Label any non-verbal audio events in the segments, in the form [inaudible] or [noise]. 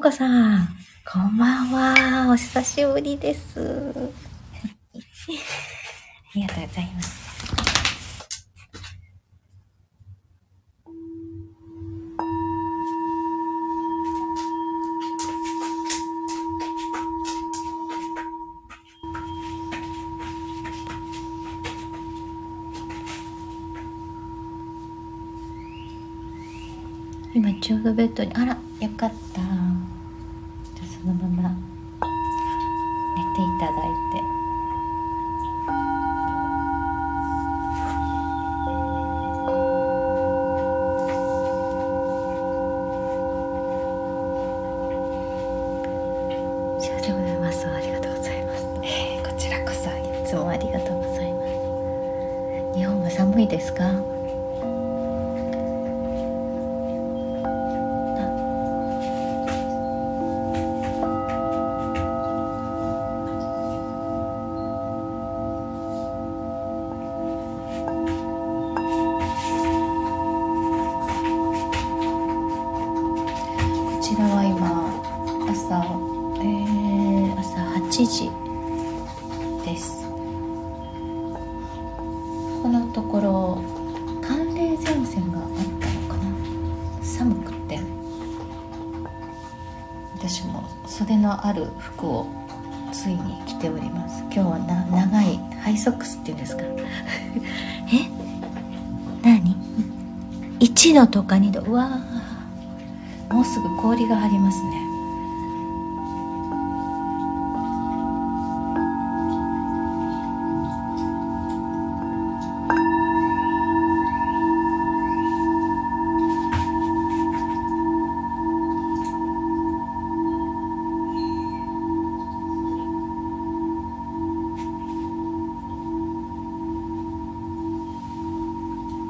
こさん、こんばんは。お久しぶりです。[laughs] ありがとうございます。今ちょうどベッドにあらよかったちらは今朝、えー朝8時です。このところ寒冷前線があったのかな？寒くて。私も袖のある服をついに着ております。今日はな長いハイソックスっていうんですか？[laughs] え？何？1度とか2度？うわー。すぐ氷が張りますね。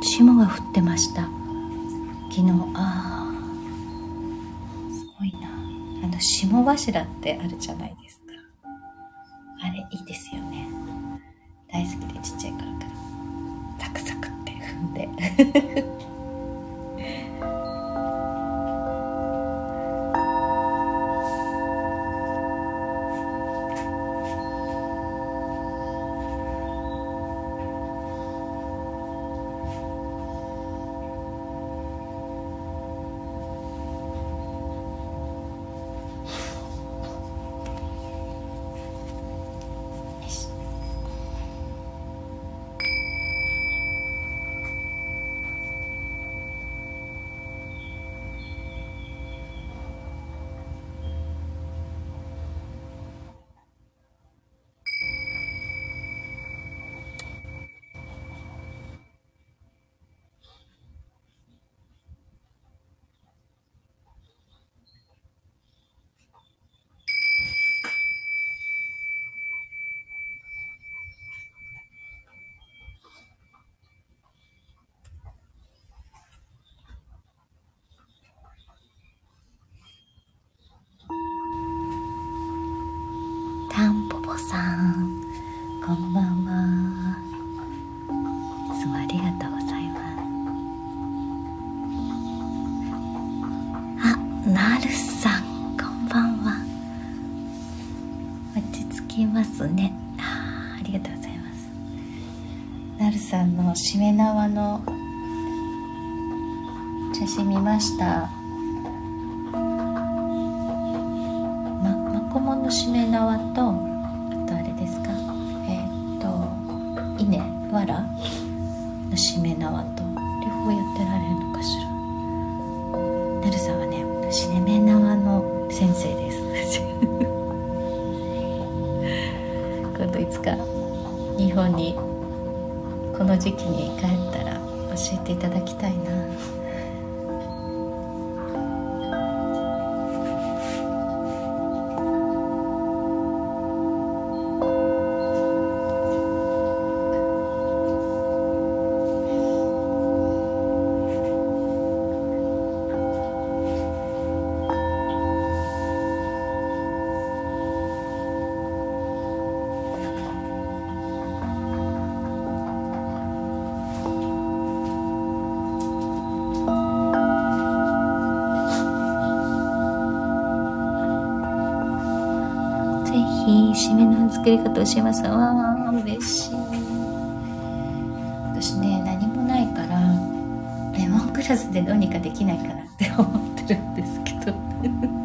霜が降ってました。昨日。ああ霜柱ってあるじゃないですさんこんばんは。いつもありがとうございます。あなるさんこんばんは。落ち着きますね。あありがとうございます。なるさんのしめ縄の写真見ました。さんはねしめ縄の先生です。今度いつか日本にこの時期に帰ったら教えていただきたいな。ぜひ締めの作り方教えます。わあ嬉しい。私ね何もないからレモングラスでどうにかできないかなって思ってるんですけど。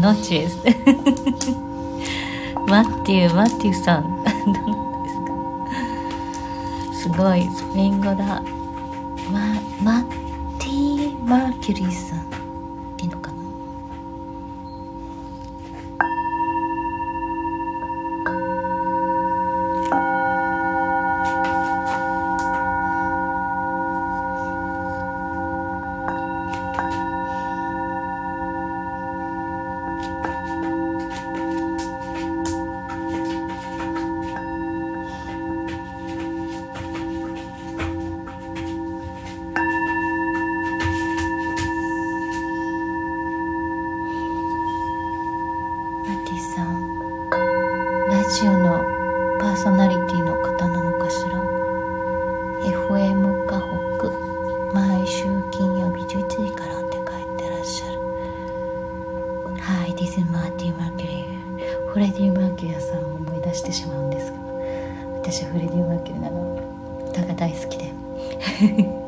noches マッティーマッティーさんどなですか？すごいスペイン語だ。ママッティー・マーキュリーさんフレディ・マーキュリーさんを思い出してしまうんですが私フレディ・マーキュリーなの歌が大好きで。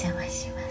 邪魔します。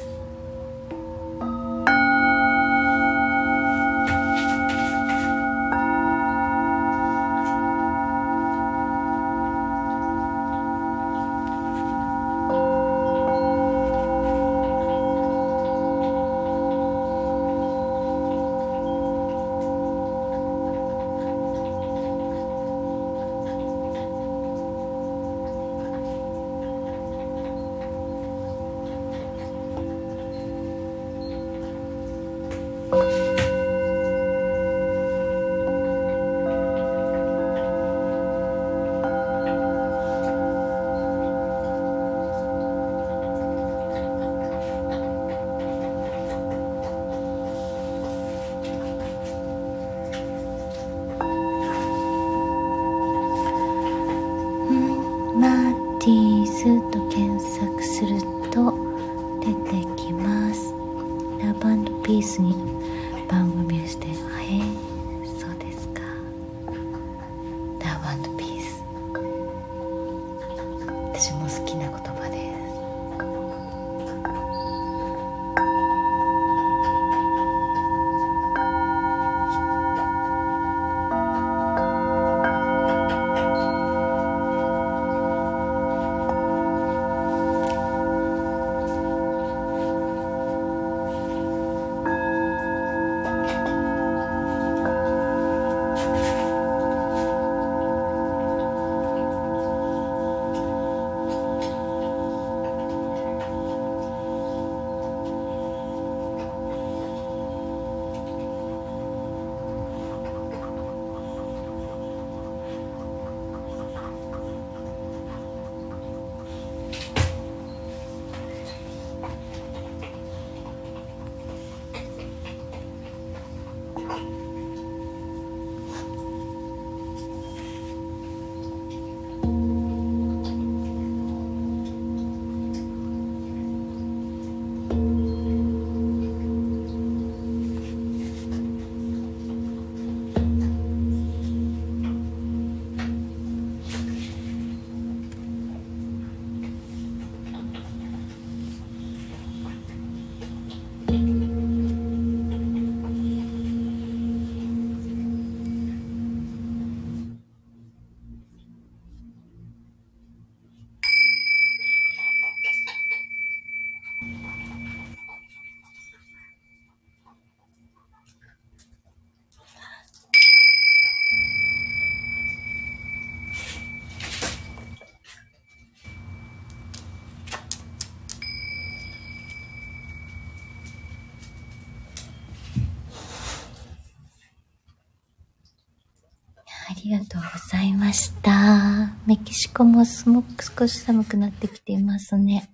ありがとうございました。メキシコもすごく少し寒くなってきていますね。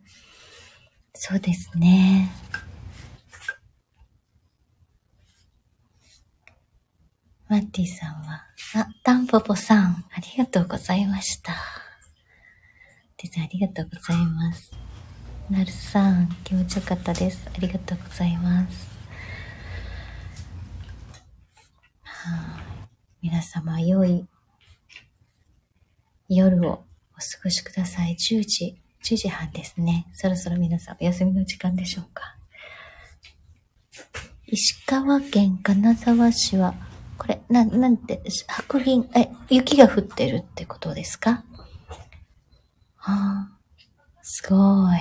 そうですね。マッティさんは、あ、タンポポさん、ありがとうございました。デザありがとうございます。なるさん、気持ちよかったです。ありがとうございます。はい皆様、良い夜をお過ごしください。10時、10時半ですね。そろそろ皆さんお休みの時間でしょうか。石川県金沢市は、これ、な、なんて、白銀、え、雪が降ってるってことですか？はあ、すごい。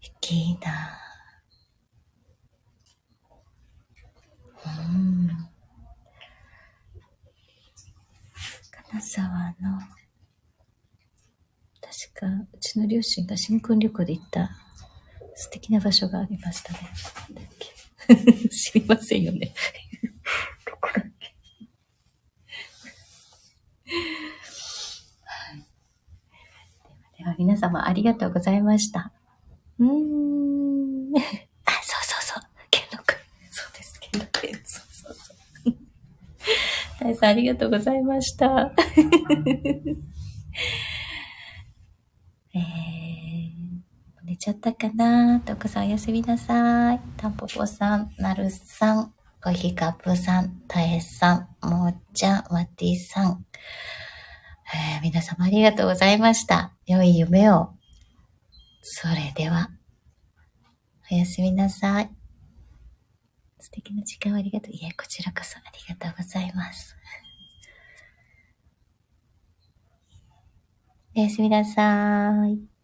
雪いいなうん。金沢の、確か、うちの両親が新婚旅行で行った素敵な場所がありましたね。知り [laughs] ませんよね。[laughs] どこだっけはい。では、では皆様ありがとうございました。うーん。あ、そうそうそう。ケンロ君。そうです、ケンロ君。そうそうそう。大さんありがとうございました。[laughs] えー、寝ちゃったかな？とこさんおやすみなさい。タンポポさん、なるさん、コーヒーカップさん、たえさん、もーちゃん、マティさん。えー皆様ありがとうございました。良い夢を。それでは、おやすみなさい。素敵な時間をありがとう。いえ、こちらこそありがとうございます。[laughs] おやすみなさーい。